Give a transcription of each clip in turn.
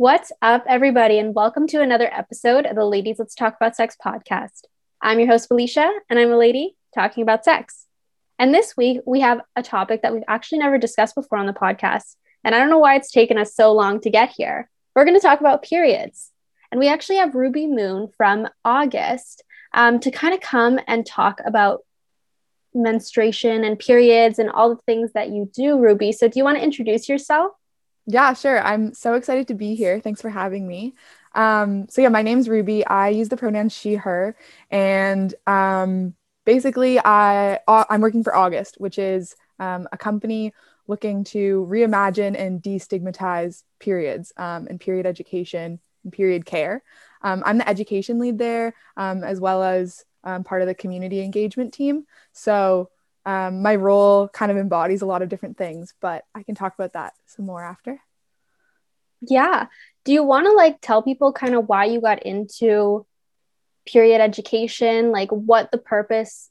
What's up, everybody, and welcome to another episode of the Ladies Let's Talk About Sex podcast. I'm your host, Felicia, and I'm a lady talking about sex. And this week, we have a topic that we've actually never discussed before on the podcast. And I don't know why it's taken us so long to get here. We're going to talk about periods. And we actually have Ruby Moon from August um, to kind of come and talk about menstruation and periods and all the things that you do, Ruby. So, do you want to introduce yourself? Yeah, sure. I'm so excited to be here. Thanks for having me. Um, so yeah, my name's Ruby. I use the pronouns she, her, and um, basically, I I'm working for August, which is um, a company looking to reimagine and destigmatize periods um, and period education and period care. Um, I'm the education lead there, um, as well as part of the community engagement team. So um, my role kind of embodies a lot of different things, but I can talk about that some more after. Yeah. Do you want to like tell people kind of why you got into period education, like what the purpose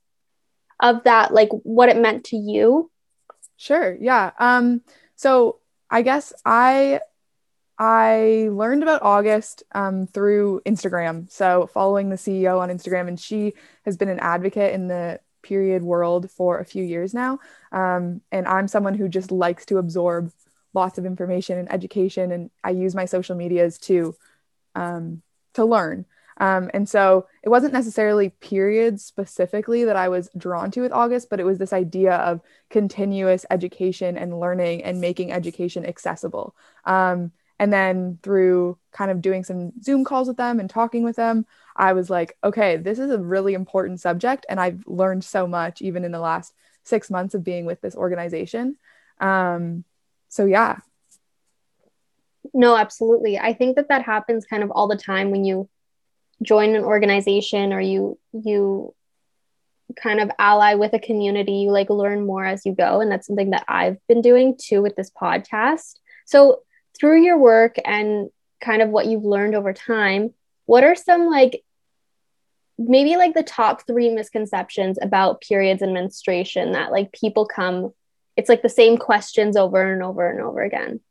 of that, like what it meant to you? Sure. Yeah. Um, so I guess I I learned about August um, through Instagram. So following the CEO on Instagram, and she has been an advocate in the period world for a few years now. Um, and I'm someone who just likes to absorb lots of information and education, and I use my social medias to um, to learn. Um, and so it wasn't necessarily periods specifically that I was drawn to with August, but it was this idea of continuous education and learning and making education accessible. Um, and then through kind of doing some Zoom calls with them and talking with them, I was like, okay, this is a really important subject. And I've learned so much even in the last six months of being with this organization. Um, so, yeah. No, absolutely. I think that that happens kind of all the time when you join an organization or you, you, kind of ally with a community you like learn more as you go and that's something that I've been doing too with this podcast so through your work and kind of what you've learned over time, what are some like maybe like the top three misconceptions about periods and menstruation that like people come it's like the same questions over and over and over again.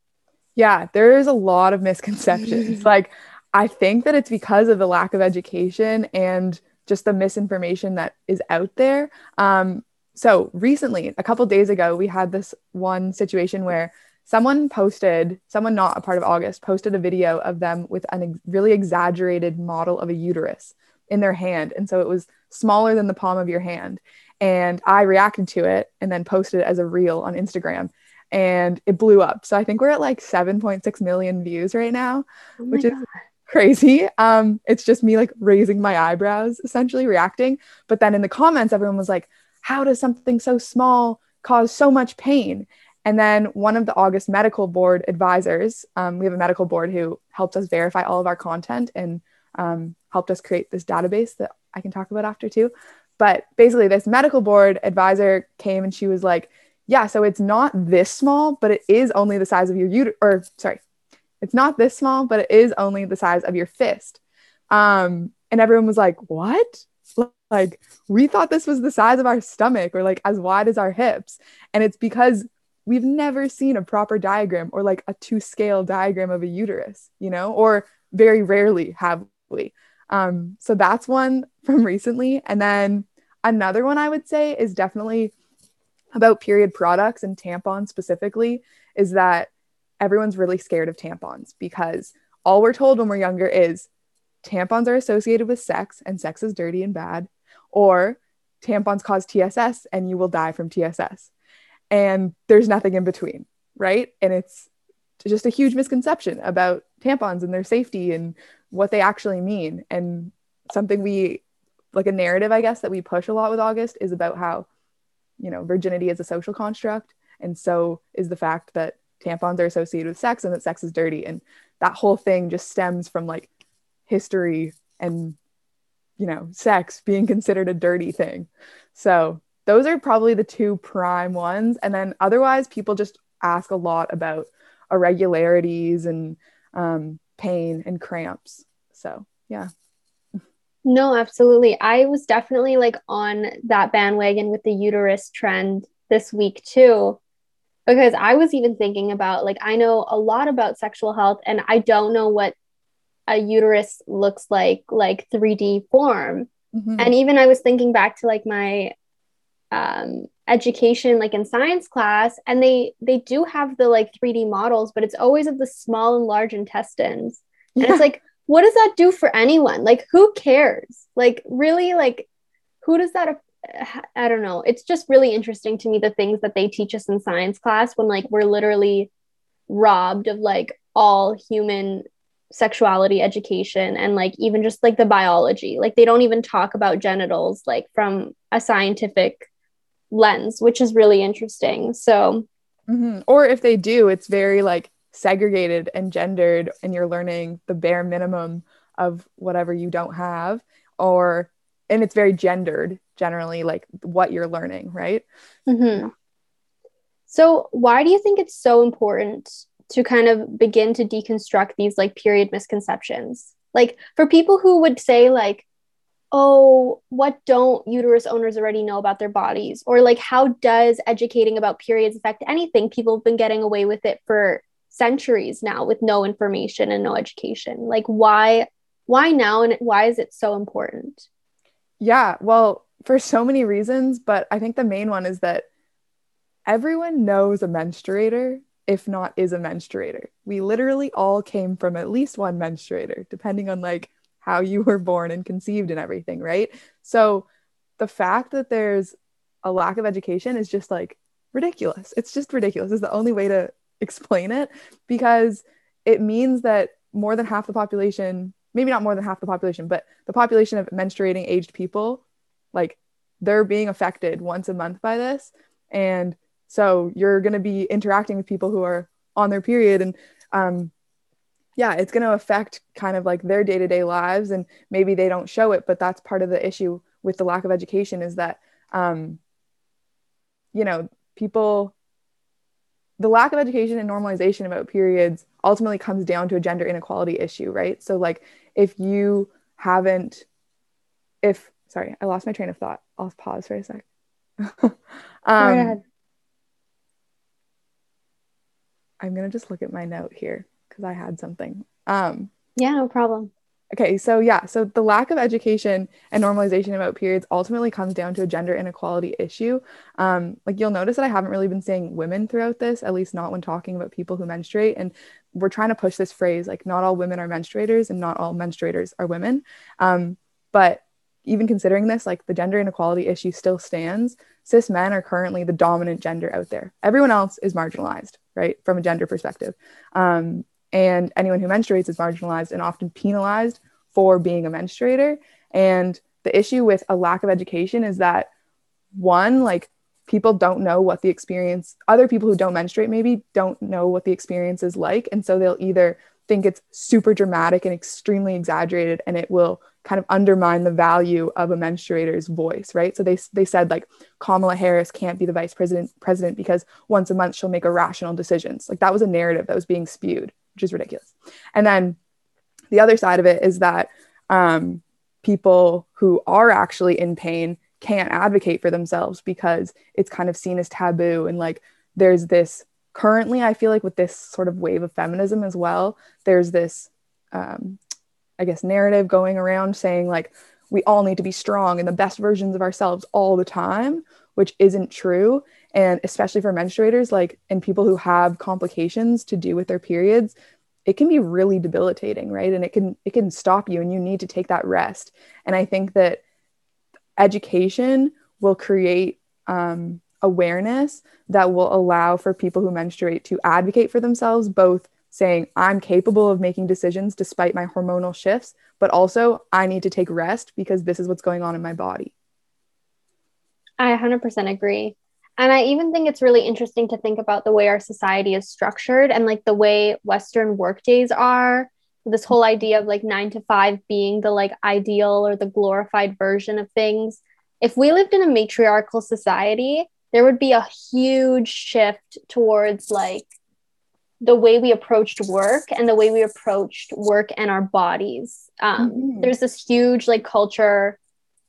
Yeah there's a lot of misconceptions. Like i think that it's because of the lack of education and just the misinformation that is out there. Um, so recently a couple days ago we had this one situation where someone posted, someone not a part of August, posted a video of them with a ex- really exaggerated model of a uterus in their hand. And so it was smaller than the palm of your hand. And I reacted to it and then posted it as a reel on Instagram and it blew up. So I think we're at like 7.6 million views right now, oh which God. is crazy. Um, it's just me like raising my eyebrows, essentially reacting. But then in the comments, everyone was like, how does something so small cause so much pain? And then one of the August medical board advisors, um, we have a medical board who helped us verify all of our content and um, helped us create this database that I can talk about after too. But basically, this medical board advisor came and she was like, Yeah, so it's not this small, but it is only the size of your uterus, or sorry, it's not this small, but it is only the size of your fist. Um, and everyone was like, What? Like, we thought this was the size of our stomach or like as wide as our hips. And it's because we've never seen a proper diagram or like a to scale diagram of a uterus, you know, or very rarely have Um, so that's one from recently. And then another one I would say is definitely about period products and tampons specifically is that everyone's really scared of tampons because all we're told when we're younger is tampons are associated with sex and sex is dirty and bad, or tampons cause TSS and you will die from TSS and there's nothing in between, right? And it's just a huge misconception about tampons and their safety and what they actually mean. And something we like a narrative, I guess, that we push a lot with August is about how, you know, virginity is a social construct. And so is the fact that tampons are associated with sex and that sex is dirty. And that whole thing just stems from like history and, you know, sex being considered a dirty thing. So those are probably the two prime ones. And then otherwise, people just ask a lot about irregularities and um, pain and cramps. So, yeah. No, absolutely. I was definitely like on that bandwagon with the uterus trend this week too. because I was even thinking about like I know a lot about sexual health and I don't know what a uterus looks like like 3D form. Mm-hmm. And even I was thinking back to like my um education like in science class and they they do have the like 3D models but it's always of the small and large intestines. And yeah. it's like what does that do for anyone? Like who cares? Like really like who does that I don't know. It's just really interesting to me the things that they teach us in science class when like we're literally robbed of like all human sexuality education and like even just like the biology. Like they don't even talk about genitals like from a scientific lens, which is really interesting. So mm-hmm. or if they do, it's very like segregated and gendered and you're learning the bare minimum of whatever you don't have or and it's very gendered generally like what you're learning right mm-hmm. so why do you think it's so important to kind of begin to deconstruct these like period misconceptions like for people who would say like oh what don't uterus owners already know about their bodies? Or like how does educating about periods affect anything? People have been getting away with it for centuries now with no information and no education. Like why why now? And why is it so important? Yeah, well, for so many reasons, but I think the main one is that everyone knows a menstruator, if not is a menstruator. We literally all came from at least one menstruator, depending on like how you were born and conceived and everything, right? So the fact that there's a lack of education is just like ridiculous. It's just ridiculous. Is the only way to explain it because it means that more than half the population maybe not more than half the population, but the population of menstruating aged people, like they're being affected once a month by this. And so you're going to be interacting with people who are on their period and um, yeah, it's going to affect kind of like their day to day lives. And maybe they don't show it, but that's part of the issue with the lack of education is that, um, you know, people the lack of education and normalization about periods ultimately comes down to a gender inequality issue, right? So, like, if you haven't, if, sorry, I lost my train of thought. I'll pause for a sec. um, I'm going to just look at my note here because I had something. Um, yeah, no problem. Okay, so yeah, so the lack of education and normalization about periods ultimately comes down to a gender inequality issue. Um, like you'll notice that I haven't really been saying women throughout this, at least not when talking about people who menstruate. And we're trying to push this phrase like not all women are menstruators and not all menstruators are women. Um, but even considering this, like the gender inequality issue still stands. Cis men are currently the dominant gender out there. Everyone else is marginalized, right, from a gender perspective. Um, and anyone who menstruates is marginalized and often penalized for being a menstruator. And the issue with a lack of education is that one, like people don't know what the experience, other people who don't menstruate maybe don't know what the experience is like. And so they'll either think it's super dramatic and extremely exaggerated and it will kind of undermine the value of a menstruator's voice right so they, they said like kamala harris can't be the vice president president because once a month she'll make irrational decisions like that was a narrative that was being spewed which is ridiculous. And then the other side of it is that um, people who are actually in pain can't advocate for themselves because it's kind of seen as taboo. And like there's this currently, I feel like with this sort of wave of feminism as well, there's this, um, I guess, narrative going around saying like, we all need to be strong and the best versions of ourselves all the time, which isn't true and especially for menstruators like and people who have complications to do with their periods it can be really debilitating right? And it can it can stop you and you need to take that rest. And i think that education will create um, awareness that will allow for people who menstruate to advocate for themselves both saying i'm capable of making decisions despite my hormonal shifts but also i need to take rest because this is what's going on in my body. I 100% agree and I even think it's really interesting to think about the way our society is structured and like the way Western work days are. This whole idea of like nine to five being the like ideal or the glorified version of things. If we lived in a matriarchal society, there would be a huge shift towards like the way we approached work and the way we approached work and our bodies. Um, mm-hmm. There's this huge like culture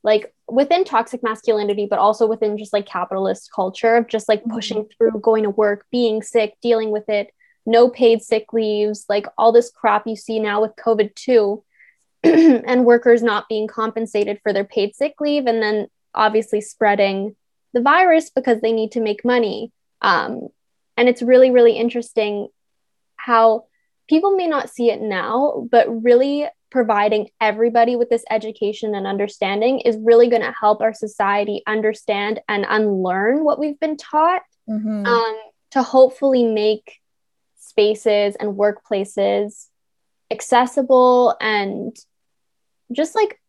like within toxic masculinity, but also within just like capitalist culture of just like pushing through, going to work, being sick, dealing with it, no paid sick leaves, like all this crap you see now with COVID too, and workers not being compensated for their paid sick leave, and then obviously spreading the virus because they need to make money. Um, and it's really, really interesting how people may not see it now, but really providing everybody with this education and understanding is really going to help our society understand and unlearn what we've been taught mm-hmm. um, to hopefully make spaces and workplaces accessible and just like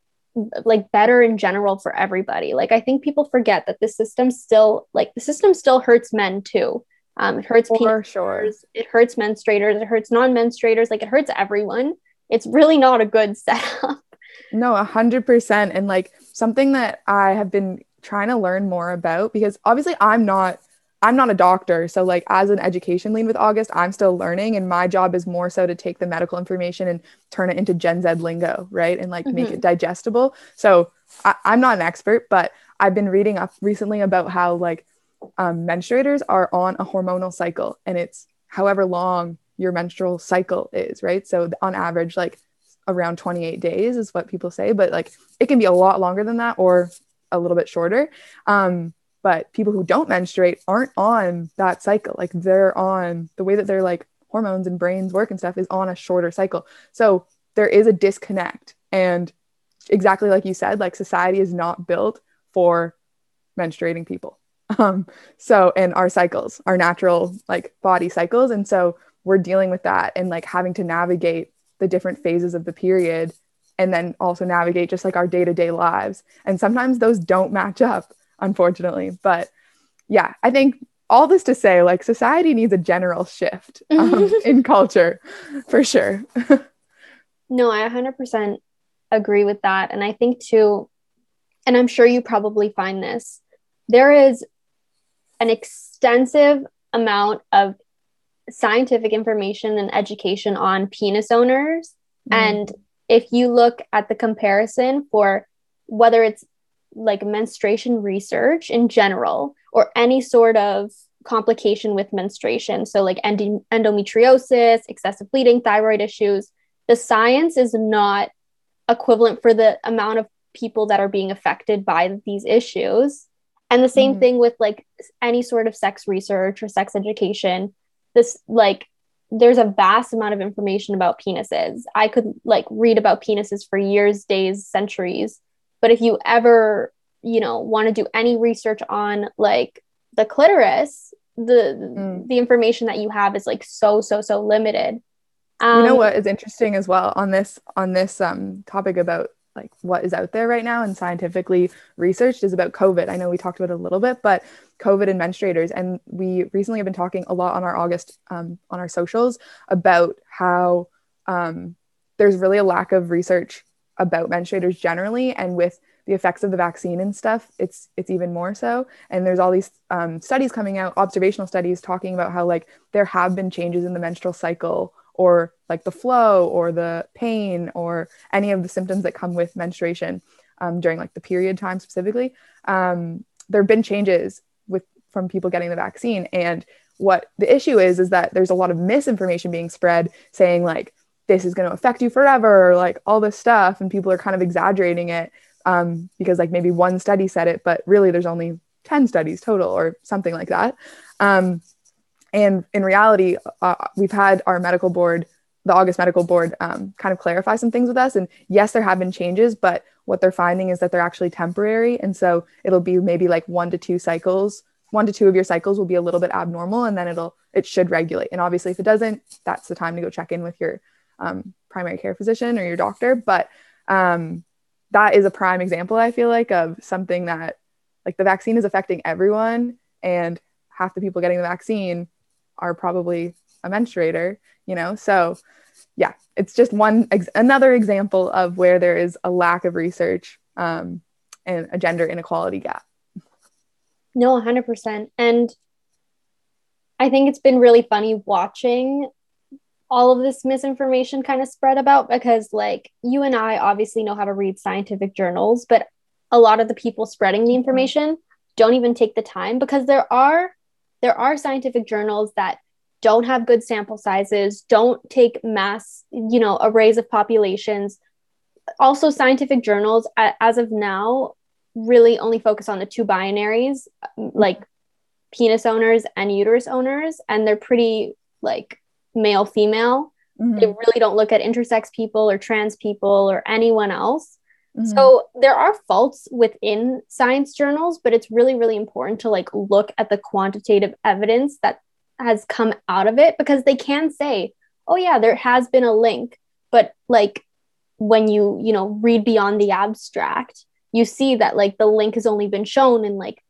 like better in general for everybody. Like i think people forget that the system still like the system still hurts men too. Um, it hurts for sure. it hurts menstruators it hurts non-menstruators like it hurts everyone it's really not a good setup. No, a hundred percent. And like something that I have been trying to learn more about because obviously I'm not I'm not a doctor. So like as an education lead with August, I'm still learning and my job is more so to take the medical information and turn it into Gen Z lingo, right? And like mm-hmm. make it digestible. So I, I'm not an expert, but I've been reading up recently about how like um, menstruators are on a hormonal cycle and it's however long your menstrual cycle is, right? So on average, like around 28 days is what people say, but like it can be a lot longer than that or a little bit shorter. Um, but people who don't menstruate aren't on that cycle. Like they're on the way that their like hormones and brains work and stuff is on a shorter cycle. So there is a disconnect. And exactly like you said, like society is not built for menstruating people. Um, so, and our cycles, our natural like body cycles. And so we're dealing with that and like having to navigate the different phases of the period and then also navigate just like our day-to-day lives. And sometimes those don't match up unfortunately. But yeah i think all this to say like society needs a general shift um, in culture for sure. No i 100% agree with that. And i think too and i'm sure you probably find this there is an extensive amount of scientific information and education on penis owners. Mm. And if you look at the comparison for whether it's like menstruation research in general or any sort of complication with menstruation, so like end- endometriosis, excessive bleeding, thyroid issues, the science is not equivalent for the amount of people that are being affected by these issues. And the same mm. thing with like any sort of sex research or sex education this like there's a vast amount of information about penises. I could like read about penises for years, days, centuries. But if you ever, you know, want to do any research on like the clitoris, the mm. the information that you have is like so so so limited. Um, you know um, what is interesting as well on this on this um topic about like what is out there right now and scientifically researched is about COVID. I know we talked about it a little bit, but COVID and menstruators, and we recently have been talking a lot on our August um, on our socials about how um, there's really a lack of research about menstruators generally, and with the effects of the vaccine and stuff, it's it's even more so. And there's all these um, studies coming out, observational studies talking about how like there have been changes in the menstrual cycle or like the flow or the pain or any of the symptoms that come with menstruation um, during like the period time specifically um, there have been changes with from people getting the vaccine. And what the issue is is that there's a lot of misinformation being spread saying like this is going to affect you forever or like all this stuff. And people are kind of exaggerating it um, because like maybe one study said it but really there's only 10 studies total or something like that. Um, and in reality, uh, we've had our medical board, the August medical board, um, kind of clarify some things with us. And yes, there have been changes, but what they're finding is that they're actually temporary. And so it'll be maybe like one to two cycles, one to two of your cycles will be a little bit abnormal, and then it'll it should regulate. And obviously, if it doesn't, that's the time to go check in with your um, primary care physician or your doctor. But um, that is a prime example, I feel like, of something that like the vaccine is affecting everyone, and half the people getting the vaccine are probably a menstruator, you know? So, yeah, it's just one, ex- another example of where there is a lack of research um, and a gender inequality gap. No, 100%. And I think it's been really funny watching all of this misinformation kind of spread about because, like, you and I obviously know how to read scientific journals, but a lot of the people spreading the information don't even take the time because there are there are scientific journals that don't have good sample sizes, don't take mass, you know, arrays of populations. Also, scientific journals, as of now, really only focus on the two binaries, like penis owners and uterus owners, and they're pretty like male female. Mm-hmm. They really don't look at intersex people or trans people or anyone else. Mm-hmm. So there are faults within science journals, but it's really, really important to like look at the quantitative evidence that has come out of it because they can say, oh yeah, there has been a link, but like when you, you know, read beyond the abstract, you see that like the link has only been shown in like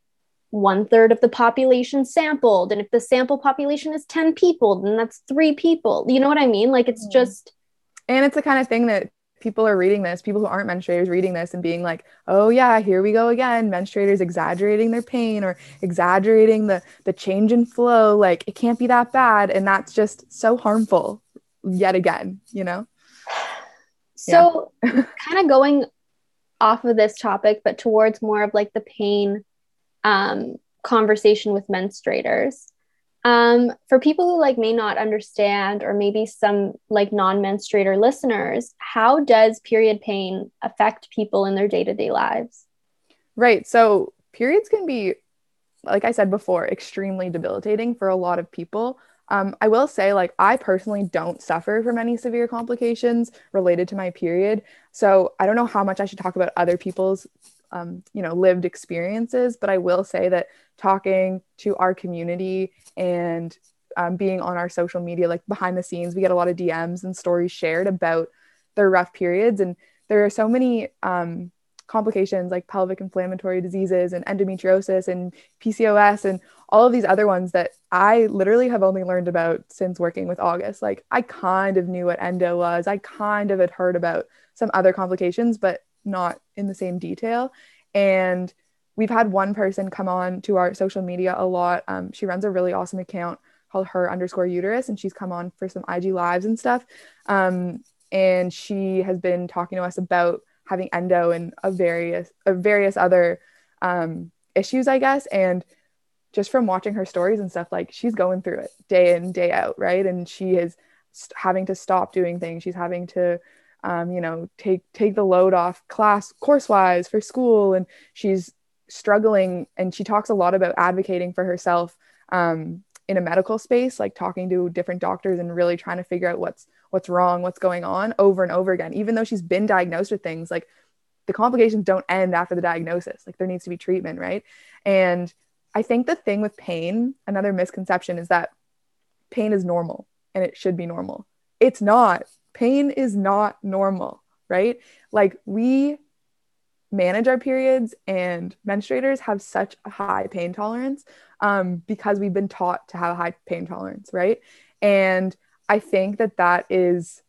one third of the population sampled. And if the sample population is 10 people, then that's three people. You know what I mean? Like it's mm-hmm. just. And it's the kind of thing that people are reading this, people who aren't menstruators reading this and being like, "Oh yeah, here we go again, menstruators exaggerating their pain or exaggerating the the change in flow, like it can't be that bad." And that's just so harmful yet again, you know? So, yeah. kind of going off of this topic but towards more of like the pain um conversation with menstruators. Um, for people who like may not understand, or maybe some like non-menstruator listeners, how does period pain affect people in their day-to-day lives? Right. So periods can be, like I said before, extremely debilitating for a lot of people. Um, I will say, like, I personally don't suffer from any severe complications related to my period. So I don't know how much I should talk about other people's um, you know lived experiences but i will say that talking to our community and um, being on our social media like behind the scenes we get a lot of dms and stories shared about their rough periods. And there are so many um, complications like pelvic inflammatory diseases and endometriosis and pcos and all of these other ones that i literally have only learned about since working with august. Like i kind of knew what endo was. I kind of had heard about some other complications but not in the same detail. And we've had one person come on to our social media a lot. Um, she runs a really awesome account called her underscore uterus, and she's come on for some IG lives and stuff. Um, and she has been talking to us about having endo and a various a various other um, issues, I guess. And just from watching her stories and stuff, like she's going through it day in day out, right? And she is having to stop doing things. She's having to um, you know, take take the load off class course wise for school, and she's struggling. And she talks a lot about advocating for herself um, in a medical space, like talking to different doctors and really trying to figure out what's what's wrong, what's going on over and over again. Even though she's been diagnosed with things, like the complications don't end after the diagnosis. Like there needs to be treatment, right? And I think the thing with pain, another misconception is that pain is normal and it should be normal. It's not pain is not normal, right? Like we manage our periods and menstruators have such a high pain tolerance um, because we've been taught to have a high pain tolerance, right? And I think that that is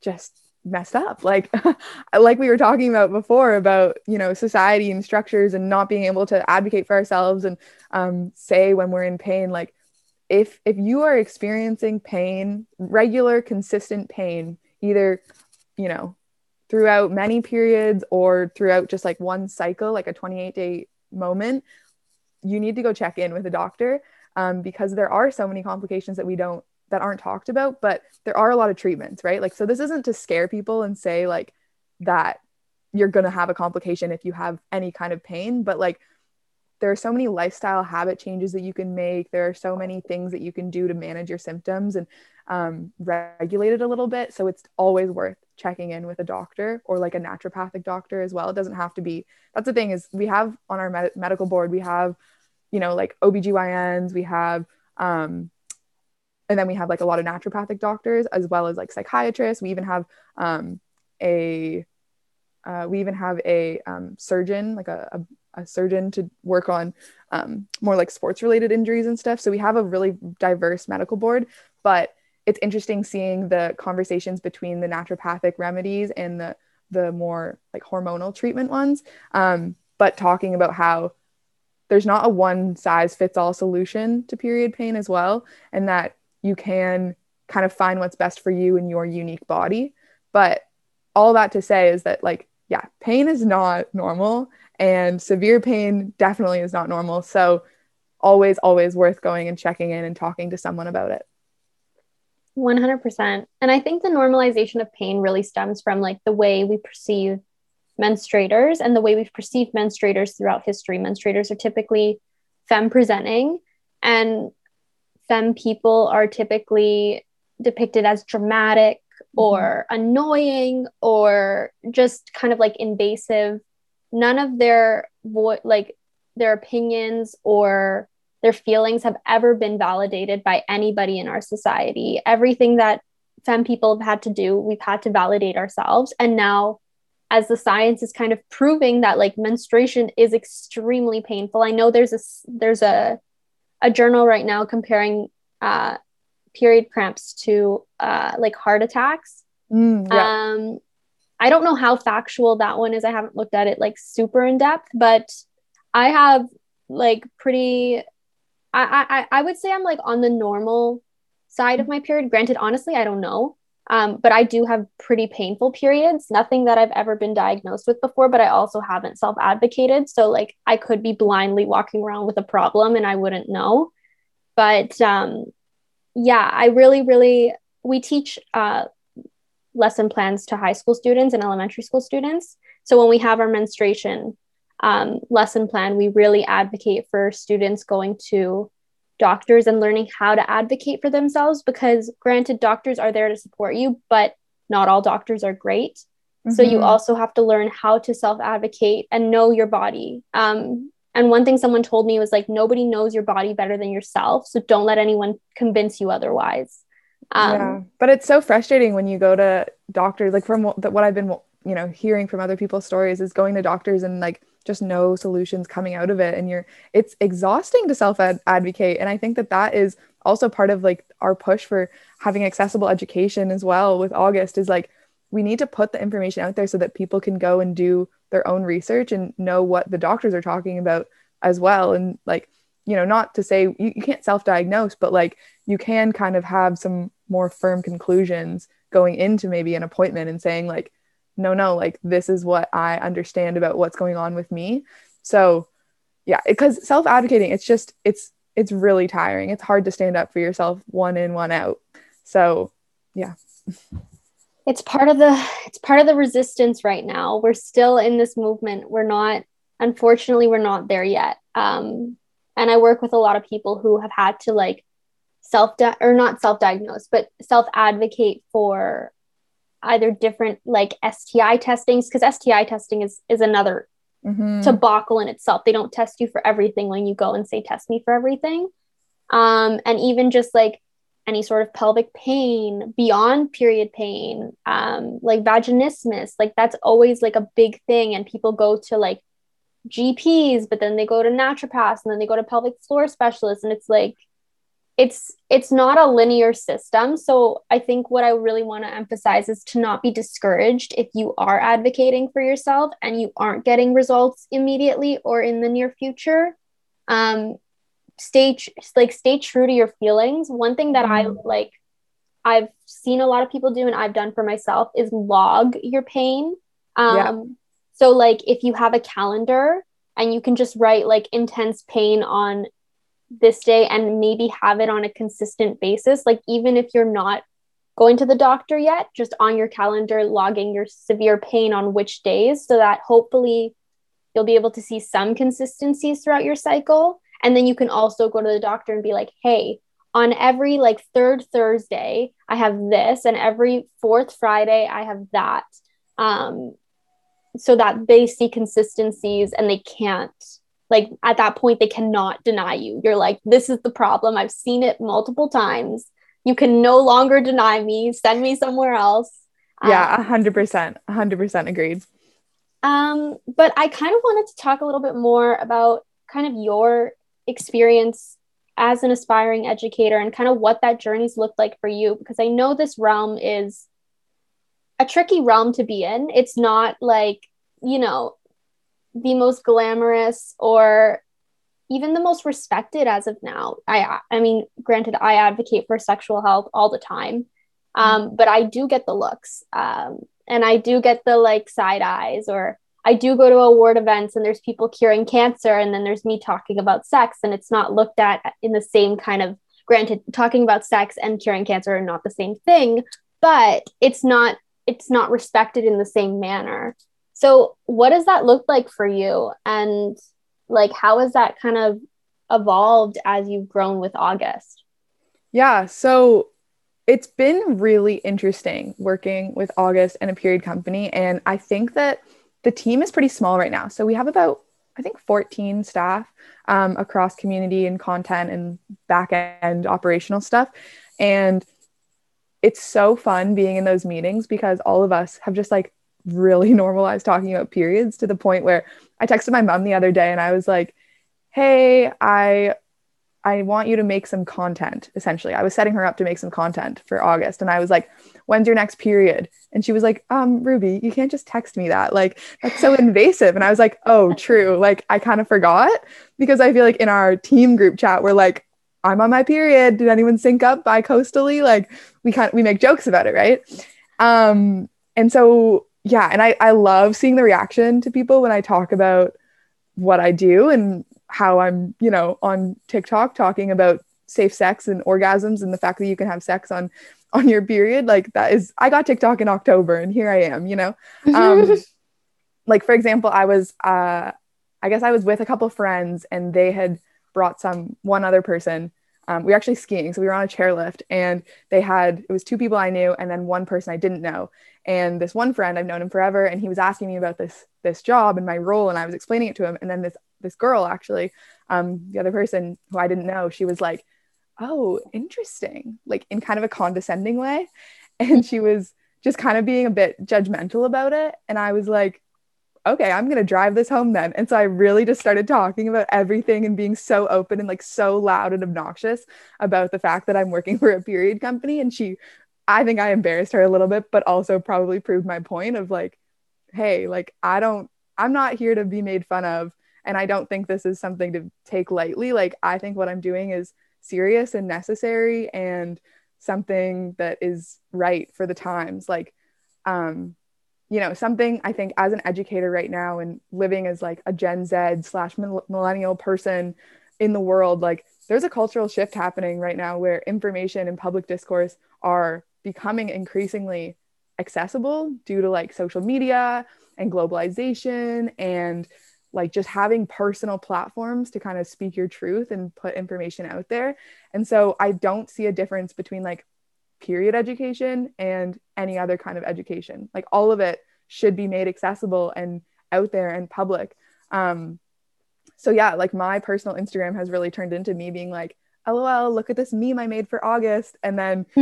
just messed up like like we were talking about before about you know society and structures and not being able to advocate for ourselves and um, say when we're in pain like if if you are experiencing pain regular consistent pain either you know throughout many periods or throughout just like one cycle like a 28 day moment you need to go check in with a doctor um, because there are so many complications that we don't that aren't talked about but there are a lot of treatments right? Like so this isn't to scare people and say like that you're going to have a complication if you have any kind of pain but like there are so many lifestyle habit changes that you can make. There are so many things that you can do to manage your symptoms and um, regulate it a little bit. So it's always worth checking in with a doctor or like a naturopathic doctor as well. It doesn't have to be, that's the thing is we have on our med- medical board, we have, you know, like OBGYNs, we have, um, and then we have like a lot of naturopathic doctors as well as like psychiatrists. We even have um, a, uh, we even have a um, surgeon, like a, a a surgeon to work on um, more like sports related injuries and stuff. So we have a really diverse medical board, but it's interesting seeing the conversations between the naturopathic remedies and the the more like hormonal treatment ones. Um, but talking about how there's not a one size fits all solution to period pain as well, and that you can kind of find what's best for you in your unique body. But all that to say is that like yeah, pain is not normal and severe pain definitely is not normal. So always, always worth going and checking in and talking to someone about it. 100%. And I think the normalization of pain really stems from like the way we perceive menstruators and the way we've perceived menstruators throughout history. Menstruators are typically femme presenting, and femme people are typically depicted as dramatic mm-hmm. or annoying or just kind of like invasive. None of their vo- like their opinions or their feelings have ever been validated by anybody in our society. Everything that femme people have had to do, we've had to validate ourselves. And now as the science is kind of proving that like menstruation is extremely painful. I know there's a there's a a journal right now comparing uh, period cramps to uh, like heart attacks. Mm, yeah. Um, I don't know how factual that one is. I haven't looked at it like super in depth, but I have like pretty. I I I would say I'm like on the normal side of my period. Granted, honestly, I don't know. Um, but I do have pretty painful periods, nothing that I've ever been diagnosed with before, but I also haven't self advocated. So, like, I could be blindly walking around with a problem and I wouldn't know. But um, yeah, I really, really, we teach uh, lesson plans to high school students and elementary school students. So, when we have our menstruation um, lesson plan, we really advocate for students going to doctors and learning how to advocate for themselves because granted doctors are there to support you but not all doctors are great mm-hmm. so you mm-hmm. also have to learn how to self advocate and know your body um, and one thing someone told me was like nobody knows your body better than yourself so don't let anyone convince you otherwise um, yeah. But it's so frustrating when you go to doctors like from what, i've been you know hearing from other people's stories is going to doctors and like just no solutions coming out of it. And you're it's exhausting to self advocate and i think that that is also part of like our push for having accessible education as well with august is like we need to put the information out there so that people can go and do their own research and know what the doctors are talking about as well. And like you know not to say you, you can't self-diagnose but like you can kind of have some more firm conclusions going into maybe an appointment and saying like no, no, like this is what I understand about what's going on with me. So, yeah, because self advocating, it's just, it's, it's really tiring. It's hard to stand up for yourself one in, one out. So, yeah. It's part of the it's part of the resistance right now. We're still in this movement. We're not unfortunately we're not there yet. Um and I work with a lot of people who have had to like self or not self diagnose, but self advocate for either different like STI testings because STI testing is is another mm-hmm. debacle in itself. They don't test you for everything when you go and say test me for everything. Um, and even just like any sort of pelvic pain beyond period pain, um, like vaginismus, like that's always like a big thing. And people go to like GPs, but then they go to naturopaths and then they go to pelvic floor specialists. And it's like, it's it's not a linear system so i think what i really want to emphasize is to not be discouraged if you are advocating for yourself and you aren't getting results immediately or in the near future um stay like stay true to your feelings one thing that i mm-hmm. like i've seen a lot of people do and i've done for myself is log your pain um yeah. so like if you have a calendar and you can just write like intense pain on this day and maybe have it on a consistent basis. Like, even if you're not going to the doctor yet, just on your calendar, logging your severe pain on which days so that hopefully you'll be able to see some consistencies throughout your cycle. And then you can also go to the doctor and be like, hey, on every like third Thursday, I have this, and every fourth Friday, I have that. Um, so that they see consistencies and they can't like at that point they cannot deny you. You're like this is the problem. I've seen it multiple times. You can no longer deny me. Send me somewhere else. Yeah um, 100% 100% agreed. Um but i kind of wanted to talk a little bit more about kind of your experience as an aspiring educator and kind of what that journey's looked like for you because i know this realm is a tricky realm to be in. It's not like you know the most glamorous or even the most respected as of now. I I mean, granted, I advocate for sexual health all the time, um, but I do get the looks, um, and I do get the like side eyes, or I do go to award events and there's people curing cancer, and then there's me talking about sex, and it's not looked at in the same kind of granted, talking about sex and curing cancer are not the same thing, but it's not it's not respected in the same manner. So what does that look like for you? And like how has that kind of evolved as you've grown with August? Yeah, so it's been really interesting working with August and a period company. And I think that the team is pretty small right now. So we have about, I think, 14 staff um, across community and content and back end operational stuff. And it's so fun being in those meetings because all of us have just like really normalized talking about periods to the point where I texted my mom the other day and I was like, hey, I I want you to make some content, essentially. I was setting her up to make some content for August. And I was like, when's your next period? And she was like, um, Ruby, you can't just text me that. Like, that's so invasive. And I was like, oh, true. Like, I kind of forgot because I feel like in our team group chat, we're like, I'm on my period. Did anyone sync up bi coastally? Like, we kind of, we make jokes about it, right? Um, and so, yeah. And I, I love seeing the reaction to people when I talk about what I do and how I'm, you know, on TikTok talking about safe sex and orgasms and the fact that you can have sex on on your period like that is i got tiktok in october and here i am you know um like for example i was uh i guess i was with a couple friends and they had brought some one other person um, we were actually skiing so we were on a chairlift and they had it was two people i knew and then one person i didn't know. And this one friend i've known him forever and he was asking me about this this job and my role and i was explaining it to him. And then this this girl actually um the other person who i didn't know she was like oh interesting like in kind of a condescending way. And she was just kind of being a bit judgmental about it. And i was like okay i'm going to drive this home then and so i really just started talking about everything and being so open and like so loud and obnoxious about the fact that i'm working for a period company and she i think i embarrassed her a little bit but also probably proved my point of like hey like i don't i'm not here to be made fun of and I don't think this is something to take lightly. Like, I think what I'm doing is serious and necessary and something that is right for the times. Like, um, you know, something I think as an educator right now and living as like a Gen Z slash millennial person in the world, like, there's a cultural shift happening right now where information and public discourse are becoming increasingly accessible due to like social media and globalization and like just having personal platforms to kind of speak your truth and put information out there. And so I don't see a difference between like period education and any other kind of education. Like all of it should be made accessible and out there and public. Um, so yeah, like my personal Instagram has really turned into me being like, lol look at this meme i made for august. And then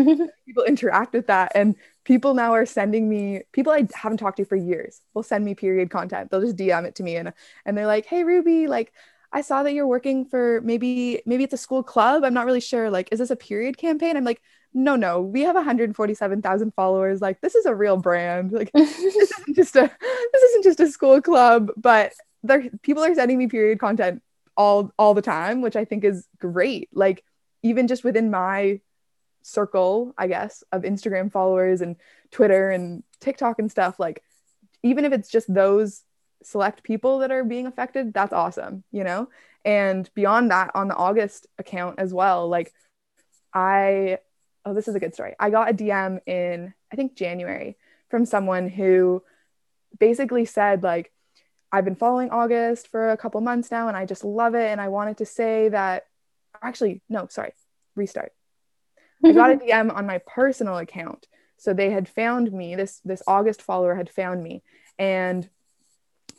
people interact with that. And people now are sending me people i haven't talked to for years will send me period content. They'll just dm it to me and and they're like hey ruby like i saw that you're working for maybe maybe it's a school club. I'm not really sure. Like is this a period campaign? I'm like no no we have 147000 followers. Like this is a real brand. Like this isn't just a this isn't just a school club but there people are sending me period content all all the time which i think is great. Like even just within my circle i guess of instagram followers and twitter and tiktok and stuff like even if it's just those select people that are being affected that's awesome you know? And beyond that on the august account as well like i oh this is a good story i got a dm in i think january from someone who basically said like I've been following August for a couple months now and I just love it. And I wanted to say that actually, no, sorry, restart. I got a DM on my personal account. So they had found me, this this August follower had found me and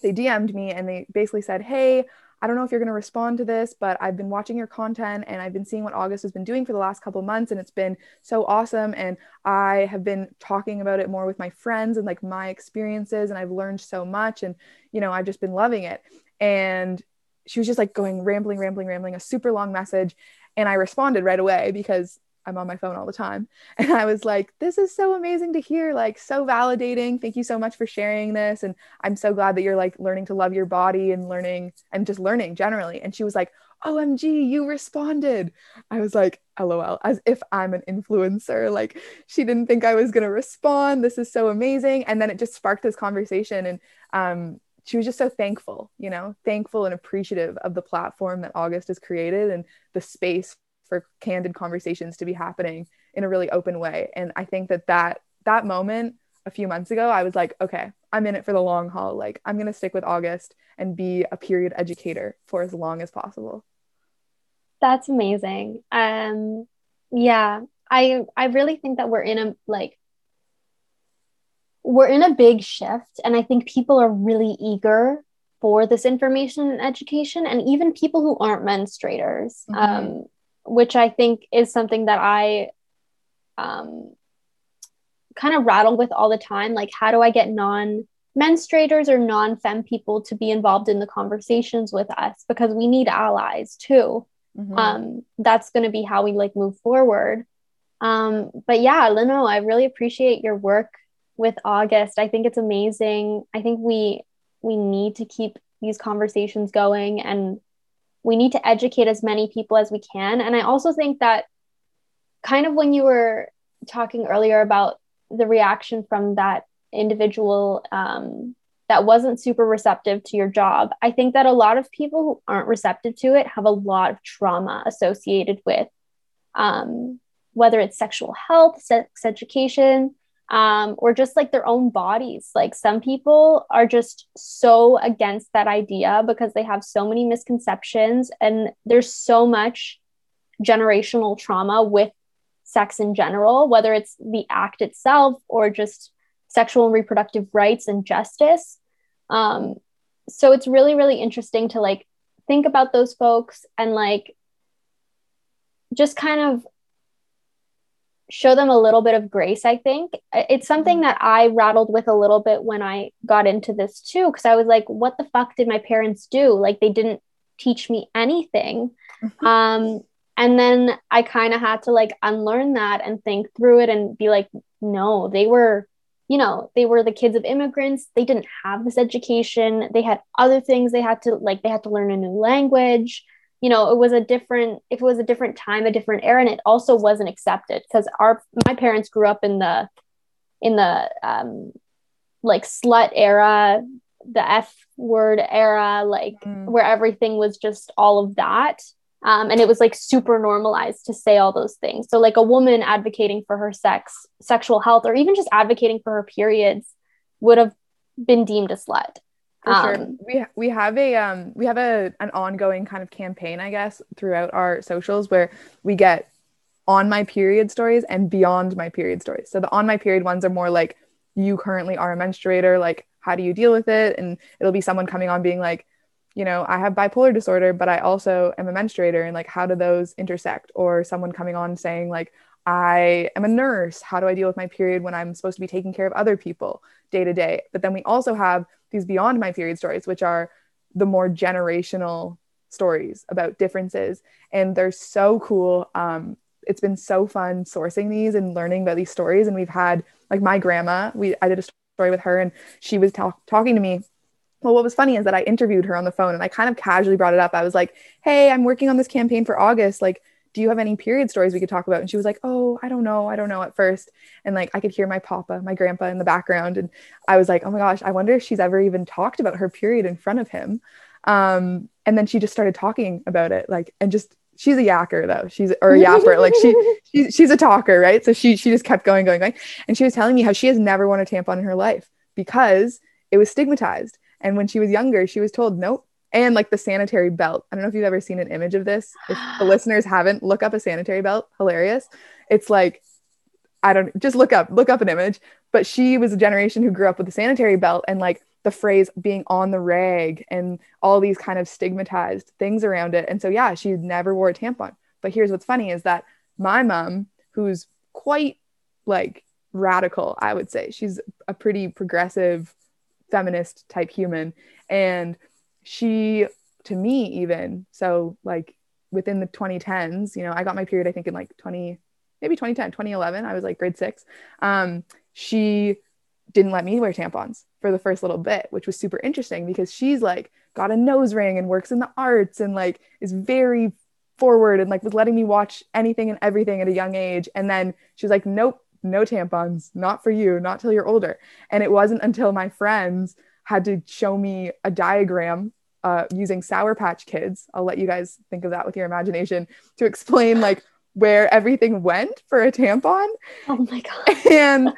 they DM'd me and they basically said, Hey, I don't know if you're going to respond to this, but I've been watching your content and I've been seeing what August has been doing for the last couple months and it's been so awesome and I have been talking about it more with my friends and like my experiences and I've learned so much and you know, I've just been loving it. And she was just like going rambling rambling rambling a super long message and I responded right away because I'm on my phone all the time. And I was like, this is so amazing to hear, like, so validating. Thank you so much for sharing this. And I'm so glad that you're like learning to love your body and learning and just learning generally. And she was like, OMG, you responded. I was like, LOL, as if I'm an influencer. Like, she didn't think I was going to respond. This is so amazing. And then it just sparked this conversation. And um, she was just so thankful, you know, thankful and appreciative of the platform that August has created and the space for candid conversations to be happening in a really open way. And I think that that that moment a few months ago, I was like, okay, I'm in it for the long haul. Like I'm going to stick with August and be a period educator for as long as possible. That's amazing. Um yeah, I I really think that we're in a like we're in a big shift and i think people are really eager for this information and education and even people who aren't menstruators mm-hmm. um, which i think is something that i um, kind of rattle with all the time like how do i get non menstruators or non fem people to be involved in the conversations with us because we need allies too mm-hmm. um, that's going to be how we like move forward um, but yeah lino i really appreciate your work with August. I think it's amazing. I think we we need to keep these conversations going and we need to educate as many people as we can. And I also think that kind of when you were talking earlier about the reaction from that individual um, that wasn't super receptive to your job, I think that a lot of people who aren't receptive to it have a lot of trauma associated with um, whether it's sexual health, sex education, um, or just like their own bodies. Like some people are just so against that idea because they have so many misconceptions and there's so much generational trauma with sex in general, whether it's the act itself or just sexual and reproductive rights and justice. Um, so it's really, really interesting to like think about those folks and like just kind of show them a little bit of grace i think. It's something mm-hmm. that i rattled with a little bit when i got into this too because i was like what the fuck did my parents do? Like they didn't teach me anything. Mm-hmm. um and then i kind of had to like unlearn that and think through it and be like no they were you know they were the kids of immigrants. They didn't have this education. They had other things they had to like they had to learn a new language you know it was a different if it was a different time a different era and it also wasn't accepted because our my parents grew up in the in the um like slut era the f word era like mm. where everything was just all of that. Um, and it was like super normalized to say all those things. So like a woman advocating for her sex sexual health or even just advocating for her periods would have been deemed a slut for um, sure. We we have a um we have a an ongoing kind of campaign, I guess, throughout our socials where we get on my period stories and beyond my period stories. So the on my period ones are more like you currently are a menstruator, like how do you deal with it? And it'll be someone coming on being like, you know, I have bipolar disorder, but I also am a menstruator and like how do those intersect? Or someone coming on saying like I am a nurse. How do I deal with my period when I'm supposed to be taking care of other people day to day? But then we also have these beyond my period stories, which are the more generational stories about differences. And they're so cool. Um, it's been so fun sourcing these and learning about these stories. And we've had like my grandma, we I did a story with her and she was talk- talking to me well, what was funny is that I interviewed her on the phone and I kind of casually brought it up. I was like, hey, I'm working on this campaign for August. Like, do you have any period stories we could talk about? And she was like, oh, I don't know. I don't know at first. And like, I could hear my papa, my grandpa in the background. And I was like, oh my gosh, I wonder if she's ever even talked about her period in front of him. Um, and then she just started talking about it, like, and just, she's a yacker though. She's, or a yapper. like she, she, she's a talker, right? So she, she just kept going, going, going. And she was telling me how she has never worn a tampon in her life because it was stigmatized. And when she was younger, she was told, nope, and like the sanitary belt. I don't know if you've ever seen an image of this. If the listeners haven't, look up a sanitary belt. Hilarious. It's like I don't just look up look up an image. But she was a generation who grew up with the sanitary belt and like the phrase being on the rag and all these kind of stigmatized things around it. And so yeah, she never wore a tampon. But here's what's funny is that my mom, who's quite like radical, I would say, she's a pretty progressive feminist type human and she to me even so like within the 2010s you know i got my period i think in like 20 maybe 2010 2011 i was like grade six um, she didn't let me wear tampons for the first little bit which was super interesting because she's like got a nose ring and works in the arts and like is very forward and like was letting me watch anything and everything at a young age. And then she's like nope no tampons not for you not till you're older. And it wasn't until my friends had to show me a diagram uh, using Sour Patch Kids. I'll let you guys think of that with your imagination to explain like where everything went for a tampon. Oh my god. And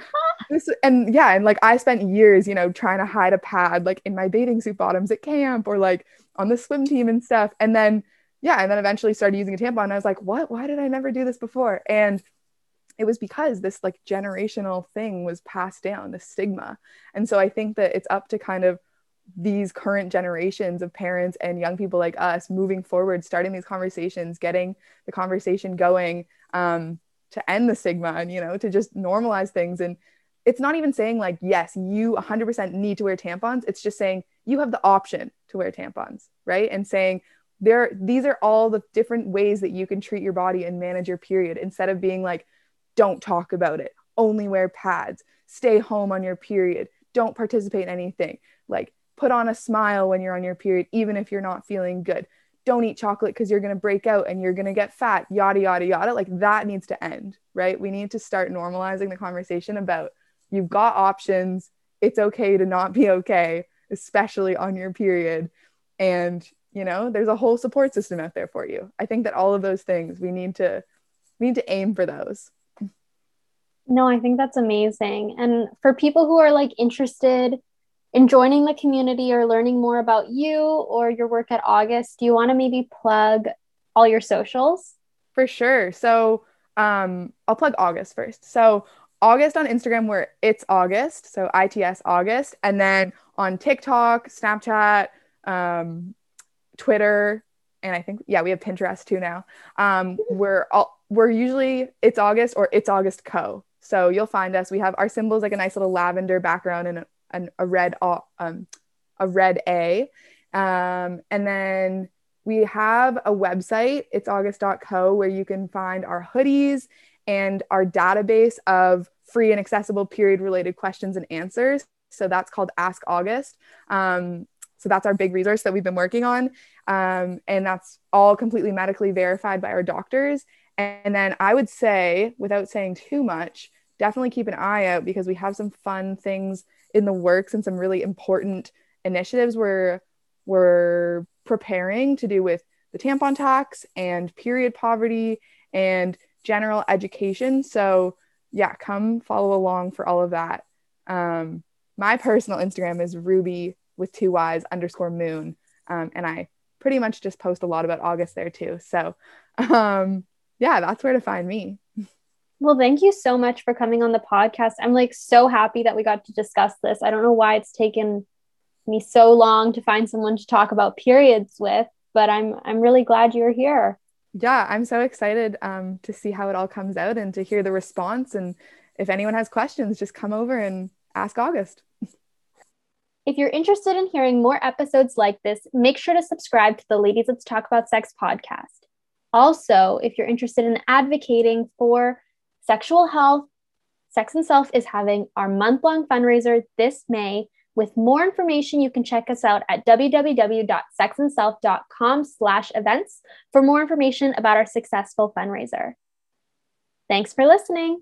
this and yeah, and like I spent years, you know, trying to hide a pad like in my bathing suit bottoms at camp or like on the swim team and stuff. And then yeah, and then eventually started using a tampon. And I was like, what? Why did I never do this before? And it was because this like generational thing was passed down, the stigma. And so I think that it's up to kind of these current generations of parents and young people like us moving forward, starting these conversations, getting the conversation going um, to end the stigma and, you know, to just normalize things. And it's not even saying like, yes, you 100% need to wear tampons. It's just saying you have the option to wear tampons, right? And saying, there these are all the different ways that you can treat your body and manage your period instead of being like don't talk about it. Only wear pads. Stay home on your period. Don't participate in anything. Like put on a smile when you're on your period even if you're not feeling good. Don't eat chocolate because you're going to break out and you're going to get fat yada yada yada. Like that needs to end right? We need to start normalizing the conversation about you've got options. It's okay to not be okay especially on your period. And you know there's a whole support system out there for you. I think that all of those things we need to we need to aim for those no i think that's amazing and for people who are like interested in joining the community or learning more about you or your work at august do you want to maybe plug all your socials for sure so um i'll plug august first so august on instagram where it's august so its august and then on tiktok snapchat um, Twitter, and I think yeah, we have Pinterest too now. Um, we're all we're usually it's August or it's August Co. So you'll find us. We have our symbols like a nice little lavender background and a, a red um, a red A, um, and then we have a website. It's august.co where you can find our hoodies and our database of free and accessible period related questions and answers. So that's called Ask August. Um, so that's our big resource that we've been working on. Um, and that's all completely medically verified by our doctors. And then I would say, without saying too much, definitely keep an eye out because we have some fun things in the works and some really important initiatives we're, we're preparing to do with the tampon tax and period poverty and general education. So, yeah, come follow along for all of that. Um, my personal Instagram is Ruby with two Y's underscore moon. Um, and I pretty much just post a lot about August there too. So, um, yeah, that's where to find me. Well, thank you so much for coming on the podcast. I'm like so happy that we got to discuss this. I don't know why it's taken me so long to find someone to talk about periods with, but I'm I'm really glad you're here. Yeah, I'm so excited um, to see how it all comes out and to hear the response. And if anyone has questions, just come over and ask August. If you're interested in hearing more episodes like this, make sure to subscribe to the Ladies Let's Talk About Sex podcast. Also, if you're interested in advocating for sexual health, Sex and Self is having our month long fundraiser this May. With more information, you can check us out at www.sexandself.com slash events for more information about our successful fundraiser. Thanks for listening.